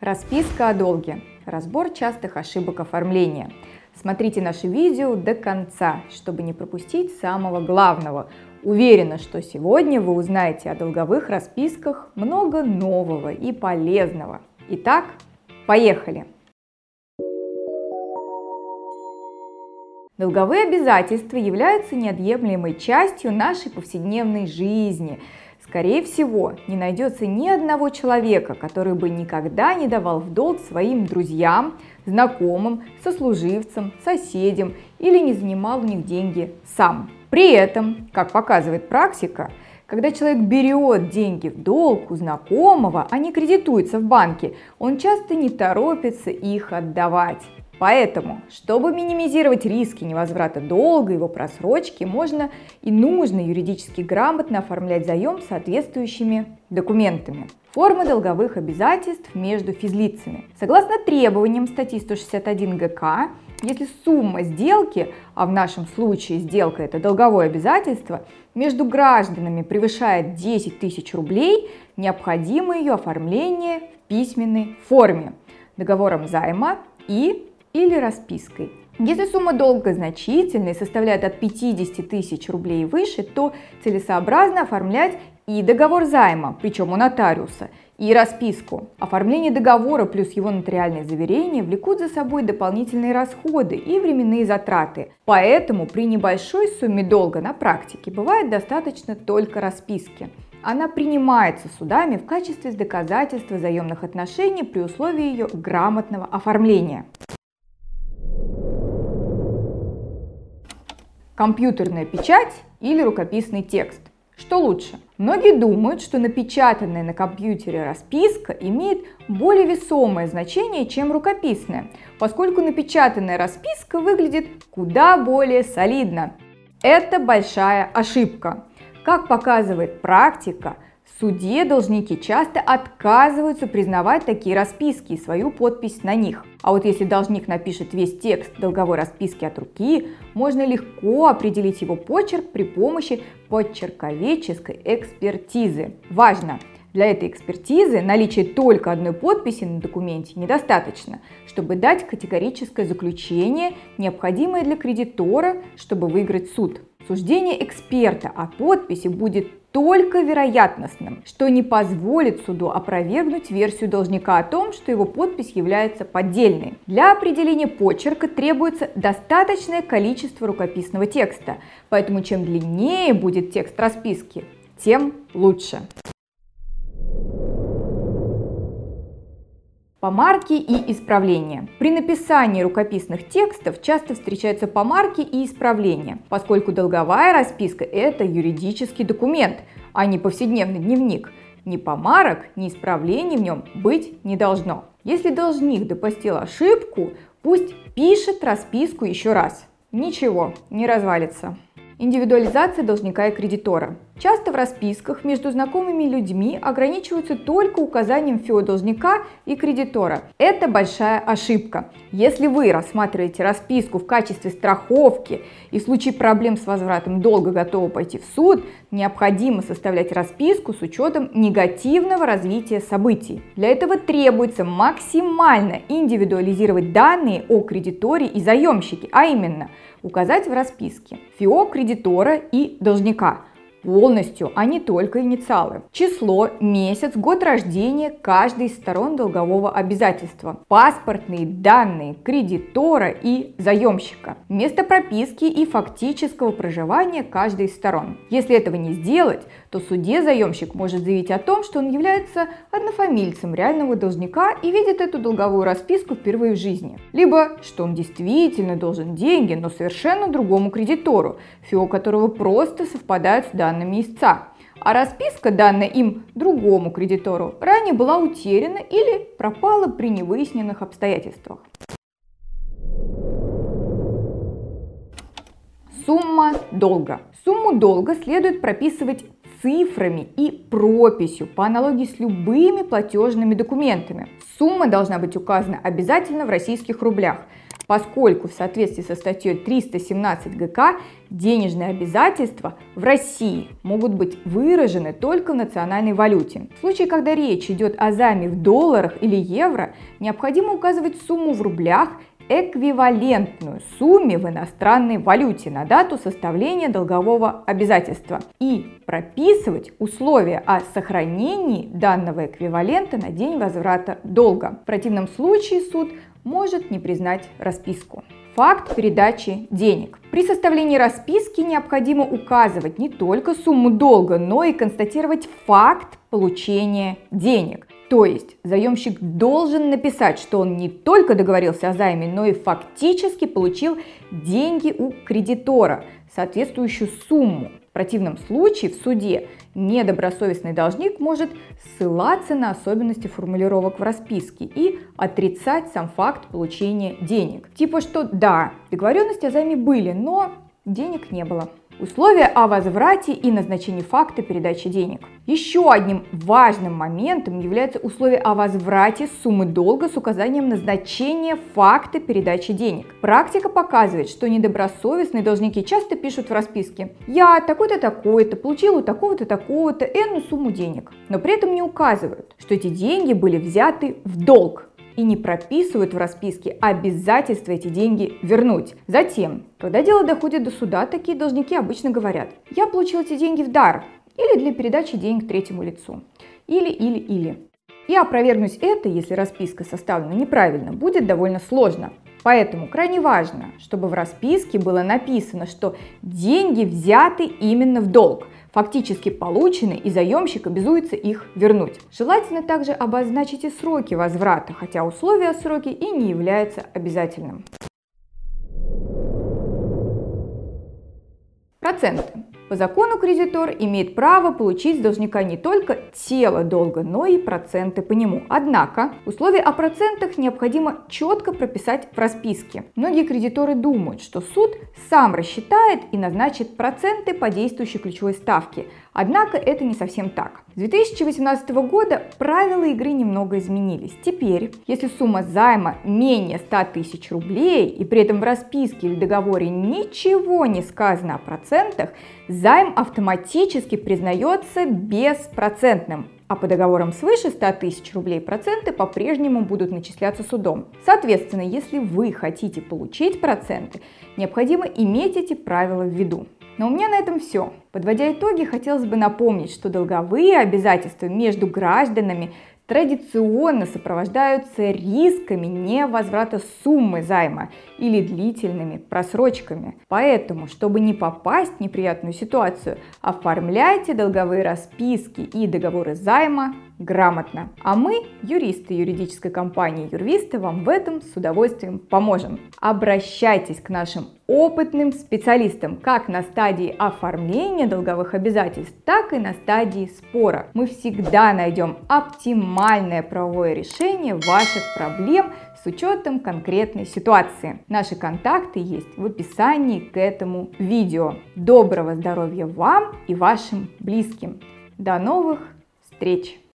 Расписка о долге. Разбор частых ошибок оформления. Смотрите наше видео до конца, чтобы не пропустить самого главного. Уверена, что сегодня вы узнаете о долговых расписках много нового и полезного. Итак, поехали! Долговые обязательства являются неотъемлемой частью нашей повседневной жизни. Скорее всего, не найдется ни одного человека, который бы никогда не давал в долг своим друзьям, знакомым, сослуживцам, соседям или не занимал у них деньги сам. При этом, как показывает практика, когда человек берет деньги в долг у знакомого, а не кредитуется в банке, он часто не торопится их отдавать. Поэтому, чтобы минимизировать риски невозврата долга, его просрочки, можно и нужно юридически грамотно оформлять заем соответствующими документами. Формы долговых обязательств между физлицами. Согласно требованиям статьи 161 ГК, если сумма сделки, а в нашем случае сделка это долговое обязательство, между гражданами превышает 10 тысяч рублей, необходимо ее оформление в письменной форме договором займа и или распиской. Если сумма долга значительная и составляет от 50 тысяч рублей и выше, то целесообразно оформлять и договор займа, причем у нотариуса, и расписку. Оформление договора плюс его нотариальное заверение влекут за собой дополнительные расходы и временные затраты. Поэтому при небольшой сумме долга на практике бывает достаточно только расписки. Она принимается судами в качестве доказательства заемных отношений при условии ее грамотного оформления. Компьютерная печать или рукописный текст. Что лучше? Многие думают, что напечатанная на компьютере расписка имеет более весомое значение, чем рукописная, поскольку напечатанная расписка выглядит куда более солидно. Это большая ошибка. Как показывает практика, в суде должники часто отказываются признавать такие расписки и свою подпись на них. А вот если должник напишет весь текст долговой расписки от руки, можно легко определить его почерк при помощи подчерковедческой экспертизы. Важно! Для этой экспертизы наличие только одной подписи на документе недостаточно, чтобы дать категорическое заключение, необходимое для кредитора, чтобы выиграть суд. Суждение эксперта о подписи будет только вероятностным, что не позволит суду опровергнуть версию должника о том, что его подпись является поддельной. Для определения почерка требуется достаточное количество рукописного текста, поэтому чем длиннее будет текст расписки, тем лучше. Помарки и исправления. При написании рукописных текстов часто встречаются помарки и исправления, поскольку долговая расписка – это юридический документ, а не повседневный дневник. Ни помарок, ни исправлений в нем быть не должно. Если должник допустил ошибку, пусть пишет расписку еще раз. Ничего, не развалится. Индивидуализация должника и кредитора. Часто в расписках между знакомыми людьми ограничиваются только указанием ФИО должника и кредитора. Это большая ошибка. Если вы рассматриваете расписку в качестве страховки и в случае проблем с возвратом долга готовы пойти в суд, необходимо составлять расписку с учетом негативного развития событий. Для этого требуется максимально индивидуализировать данные о кредиторе и заемщике, а именно указать в расписке ФИО кредитора и должника – полностью, а не только инициалы. Число, месяц, год рождения каждой из сторон долгового обязательства, паспортные данные кредитора и заемщика, место прописки и фактического проживания каждой из сторон. Если этого не сделать, то суде заемщик может заявить о том, что он является однофамильцем реального должника и видит эту долговую расписку впервые в жизни. Либо, что он действительно должен деньги, но совершенно другому кредитору, ФИО которого просто совпадают с данными данными истца, а расписка, данная им другому кредитору, ранее была утеряна или пропала при невыясненных обстоятельствах. Сумма долга. Сумму долга следует прописывать цифрами и прописью по аналогии с любыми платежными документами. Сумма должна быть указана обязательно в российских рублях – поскольку в соответствии со статьей 317 ГК денежные обязательства в России могут быть выражены только в национальной валюте. В случае, когда речь идет о займе в долларах или евро, необходимо указывать сумму в рублях эквивалентную сумме в иностранной валюте на дату составления долгового обязательства и прописывать условия о сохранении данного эквивалента на день возврата долга. В противном случае суд может не признать расписку. Факт передачи денег. При составлении расписки необходимо указывать не только сумму долга, но и констатировать факт получения денег. То есть заемщик должен написать, что он не только договорился о займе, но и фактически получил деньги у кредитора, соответствующую сумму. Противном случае в суде недобросовестный должник может ссылаться на особенности формулировок в расписке и отрицать сам факт получения денег. Типа что да, договоренности о займе были, но денег не было. Условия о возврате и назначении факта передачи денег. Еще одним важным моментом является условие о возврате суммы долга с указанием назначения факта передачи денег. Практика показывает, что недобросовестные должники часто пишут в расписке «Я такой-то такой-то получил у такого-то такого-то энную сумму денег», но при этом не указывают, что эти деньги были взяты в долг и не прописывают в расписке обязательства эти деньги вернуть. Затем, когда дело доходит до суда, такие должники обычно говорят, я получил эти деньги в дар или для передачи денег третьему лицу. Или, или, или. И опровергнуть это, если расписка составлена неправильно, будет довольно сложно. Поэтому крайне важно, чтобы в расписке было написано, что деньги взяты именно в долг, фактически получены, и заемщик обязуется их вернуть. Желательно также обозначить и сроки возврата, хотя условия о сроке и не являются обязательным. Проценты. По закону кредитор имеет право получить с должника не только тело долга, но и проценты по нему. Однако условия о процентах необходимо четко прописать в расписке. Многие кредиторы думают, что суд сам рассчитает и назначит проценты по действующей ключевой ставке, Однако это не совсем так. С 2018 года правила игры немного изменились. Теперь, если сумма займа менее 100 тысяч рублей и при этом в расписке или договоре ничего не сказано о процентах, займ автоматически признается беспроцентным, а по договорам свыше 100 тысяч рублей проценты по-прежнему будут начисляться судом. Соответственно, если вы хотите получить проценты, необходимо иметь эти правила в виду. Но у меня на этом все. Подводя итоги, хотелось бы напомнить, что долговые обязательства между гражданами традиционно сопровождаются рисками невозврата суммы займа или длительными просрочками. Поэтому, чтобы не попасть в неприятную ситуацию, оформляйте долговые расписки и договоры займа грамотно. А мы, юристы юридической компании Юрвисты, вам в этом с удовольствием поможем. Обращайтесь к нашим опытным специалистам как на стадии оформления долговых обязательств, так и на стадии спора. Мы всегда найдем оптимальное правовое решение ваших проблем с учетом конкретной ситуации. Наши контакты есть в описании к этому видео. Доброго здоровья вам и вашим близким. До новых встреч!